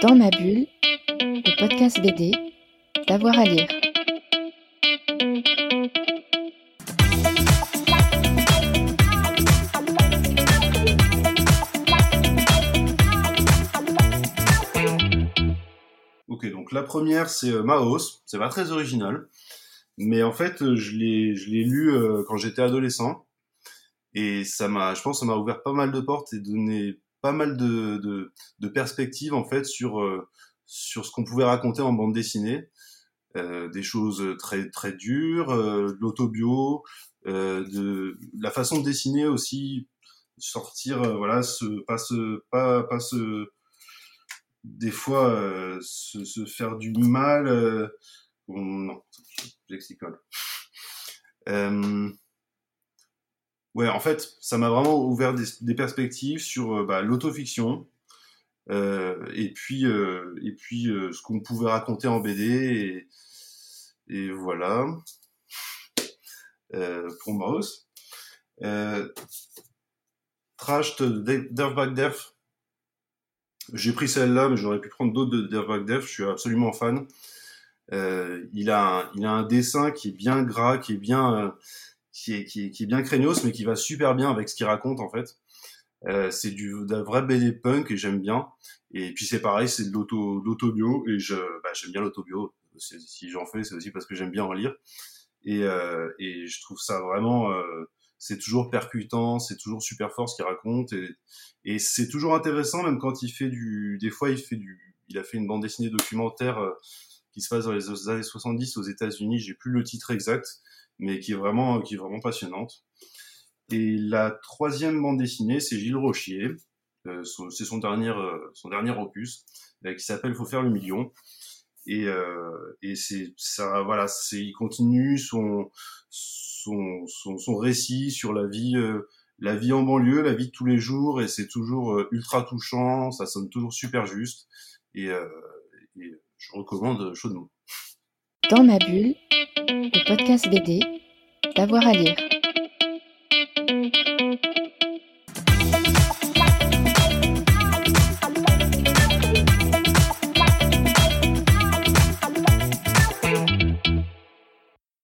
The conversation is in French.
Dans ma bulle, le podcast BD, d'avoir à lire. Ok, donc la première c'est euh, Maos, c'est pas très original, mais en fait euh, je l'ai lu euh, quand j'étais adolescent. Et ça m'a, je pense, ça m'a ouvert pas mal de portes et donné pas mal de, de, de perspectives en fait sur euh, sur ce qu'on pouvait raconter en bande dessinée, euh, des choses très très dures, euh, de l'autobio, euh, de la façon de dessiner aussi, sortir, euh, voilà, se, pas se pas pas se des fois euh, se, se faire du mal. Bon, non, j'explique mal. Ouais, en fait, ça m'a vraiment ouvert des, perspectives sur euh, bah, l'autofiction euh, et puis euh, et puis ce qu'on pouvait raconter en BD et, voilà pour Mouse. Euh, Trash de Derfback Def. J'ai pris celle-là, mais j'aurais pu prendre d'autres de Derfback Def. Je suis absolument fan. Il a un, il a un dessin qui est bien gras, qui est bien qui est, qui est, qui est bien craignos, mais qui va super bien avec ce qu'il raconte en fait. Euh, c'est du d'un vrai BD punk et j'aime bien. Et puis c'est pareil, c'est de l'auto l'autobio et je bah, j'aime bien l'autobio. Si j'en fais, c'est aussi parce que j'aime bien en lire. Et, euh, et je trouve ça vraiment, euh, c'est toujours percutant, c'est toujours super fort ce qu'il raconte et, et c'est toujours intéressant même quand il fait du, des fois il fait du, il a fait une bande dessinée documentaire euh, se passe dans les années 70 aux États-Unis. J'ai plus le titre exact, mais qui est vraiment, qui est vraiment passionnante. Et la troisième bande dessinée, c'est Gilles Rochier. Euh, c'est son dernier, euh, son dernier opus, euh, qui s'appelle Faut faire le million. Et, et c'est ça, voilà, c'est il continue son son, son récit sur la vie, la vie en banlieue, la vie de tous les jours, et c'est toujours ultra touchant, ça sonne toujours super juste, je recommande chaudement. Dans ma bulle, le podcast BD, d'avoir à lire.